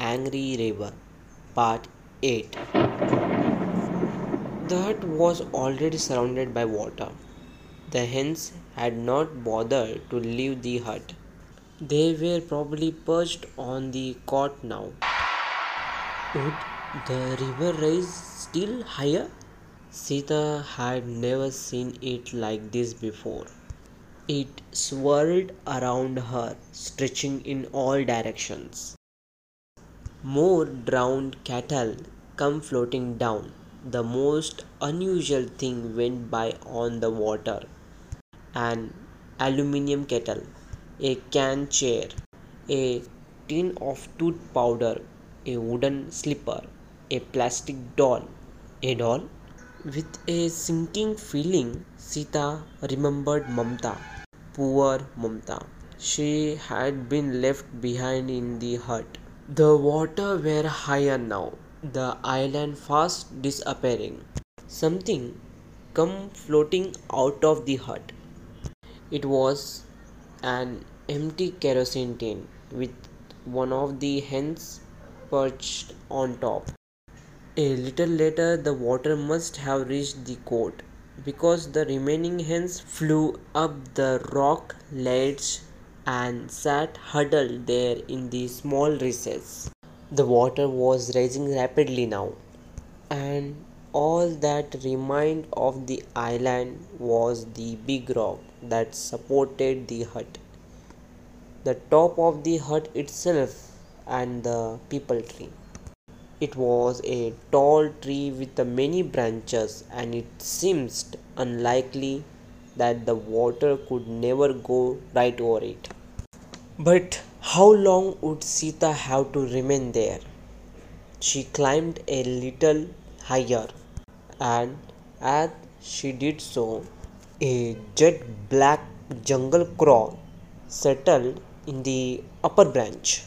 Angry River, Part 8. The hut was already surrounded by water. The hens had not bothered to leave the hut. They were probably perched on the cot now. Would the river rise still higher? Sita had never seen it like this before. It swirled around her, stretching in all directions. More drowned cattle come floating down. The most unusual thing went by on the water. An aluminium kettle, a can chair, a tin of tooth powder, a wooden slipper, a plastic doll. A doll? With a sinking feeling, Sita remembered Mamta. Poor Mamta. She had been left behind in the hut. The water were higher now, the island fast disappearing. Something come floating out of the hut. It was an empty kerosene tin with one of the hens perched on top. A little later, the water must have reached the court because the remaining hens flew up the rock ledge and sat huddled there in the small recess. The water was rising rapidly now, and all that remained of the island was the big rock that supported the hut, the top of the hut itself, and the peepal tree. It was a tall tree with many branches, and it seemed unlikely that the water could never go right over it. But how long would Sita have to remain there? She climbed a little higher, and as she did so, a jet black jungle crow settled in the upper branch,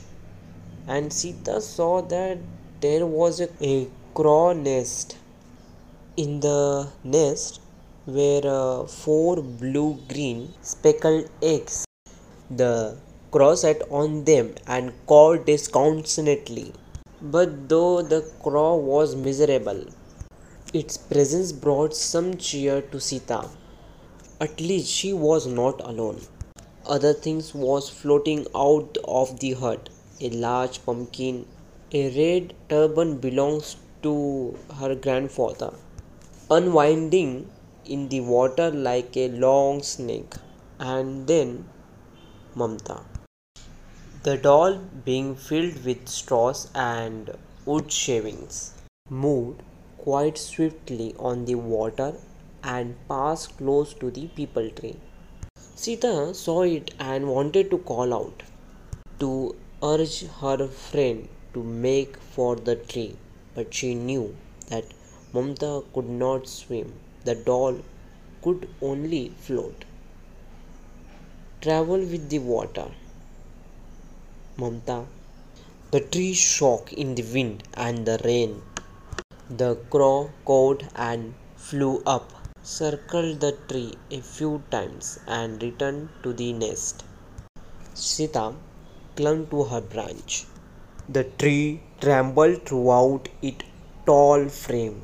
and Sita saw that there was a, a crow nest. In the nest were uh, four blue green speckled eggs. The crow sat on them and cawed disconsolately. But though the crow was miserable, its presence brought some cheer to Sita. At least she was not alone. Other things was floating out of the hut. A large pumpkin a red turban belongs to her grandfather, unwinding in the water like a long snake. And then Mamta. The doll, being filled with straws and wood shavings, moved quite swiftly on the water and passed close to the peepal tree. Sita saw it and wanted to call out to urge her friend to make for the tree, but she knew that Mamta could not swim. The doll could only float. Travel with the water. Mamta. The tree shook in the wind and the rain. The crow cawed and flew up, circled the tree a few times, and returned to the nest. Sita clung to her branch. The tree trembled throughout its tall frame.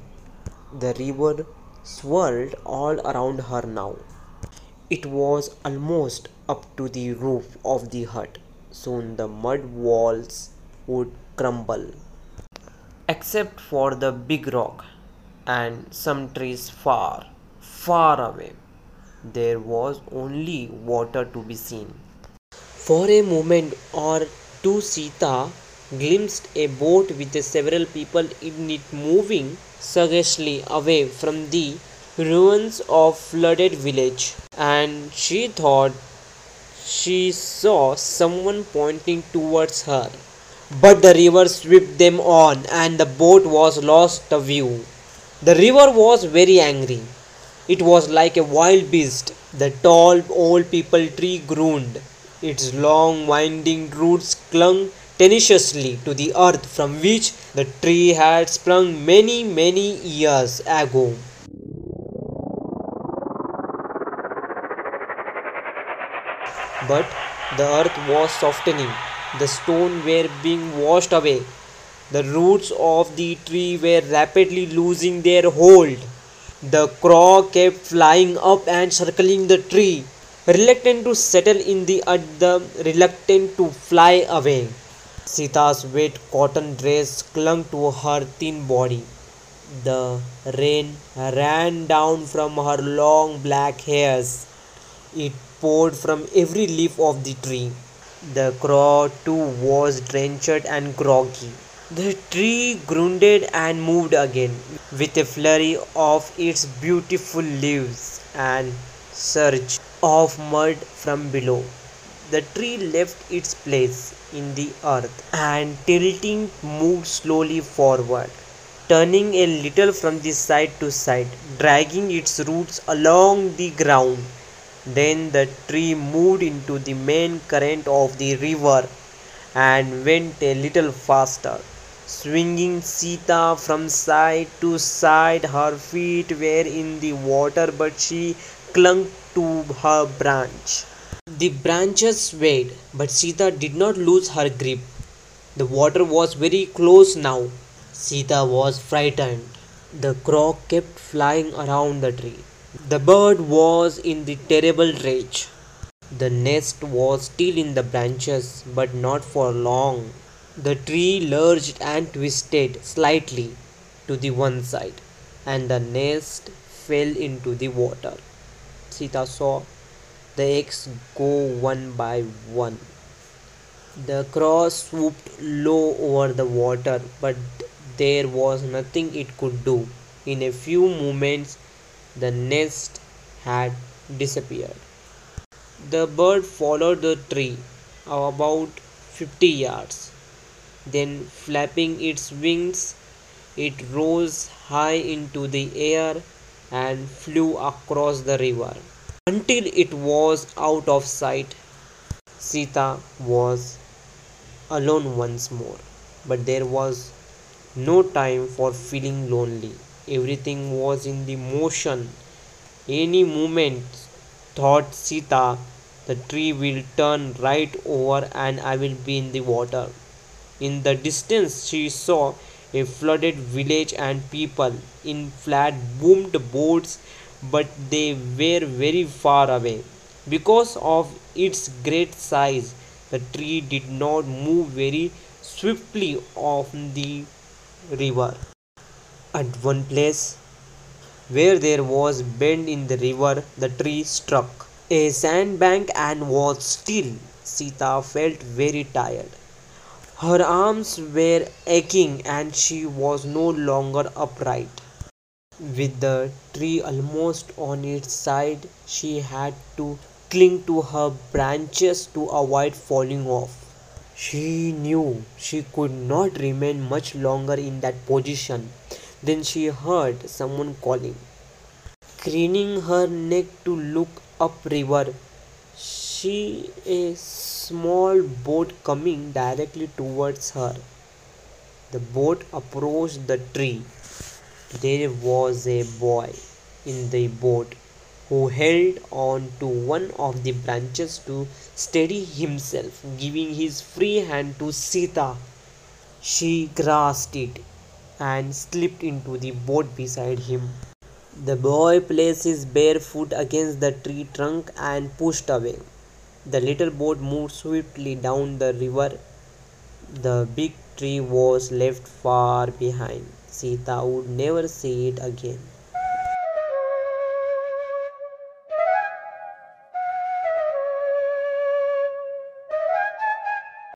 The river swirled all around her now. It was almost up to the roof of the hut. Soon the mud walls would crumble. Except for the big rock and some trees far, far away, there was only water to be seen. For a moment or two, Sita glimpsed a boat with several people in it moving sluggishly away from the ruins of flooded village and she thought she saw someone pointing towards her but the river swept them on and the boat was lost to view. The river was very angry. It was like a wild beast. The tall old peepal tree groaned. Its long winding roots clung tenaciously to the earth from which the tree had sprung many, many years ago. But the earth was softening. The stones were being washed away. The roots of the tree were rapidly losing their hold. The crow kept flying up and circling the tree, reluctant to settle in the earth, reluctant to fly away. Sita's wet cotton dress clung to her thin body. The rain ran down from her long black hairs. It poured from every leaf of the tree. The crow too was drenched and groggy. The tree grunted and moved again with a flurry of its beautiful leaves and surge of mud from below. The tree left its place in the earth and tilting moved slowly forward turning a little from the side to side, dragging its roots along the ground. Then the tree moved into the main current of the river and went a little faster, swinging Sita from side to side. Her feet were in the water, but she clung to her branch. The branches swayed, but Sita did not lose her grip. The water was very close now, Sita was frightened. The crow kept flying around the tree. The bird was in the terrible rage. The nest was still in the branches, but not for long. The tree lurched and twisted slightly to the one side, and the nest fell into the water. Sita saw the eggs go one by one. The crow swooped low over the water, but there was nothing it could do. In a few moments, the nest had disappeared. The bird followed the tree about 50 yards. Then, flapping its wings, it rose high into the air and flew across the river until it was out of sight. Sita was alone once more, but there was no time for feeling lonely. Everything was in the motion. Any moment, thought Sita, the tree will turn right over and I will be in the water. In the distance, she saw a flooded village and people in flat boomed boats, but they were very far away. Because of its great size, the tree did not move very swiftly on the river. At one place where there was bend in the river, the tree struck a sandbank and was still. Sita felt very tired. Her arms were aching and she was no longer upright. With the tree almost on its side, she had to cling to her branches to avoid falling off. She knew she could not remain much longer in that position. Then she heard someone calling. Craning her neck to look upriver, she a small boat coming directly towards her. The boat approached the tree. There was a boy in the boat who held on to one of the branches to steady himself, giving his free hand to Sita. She grasped it and slipped into the boat beside him. The boy placed his bare foot against the tree trunk and pushed away. The little boat moved swiftly down the river. The big tree was left far behind. Sita would never see it again.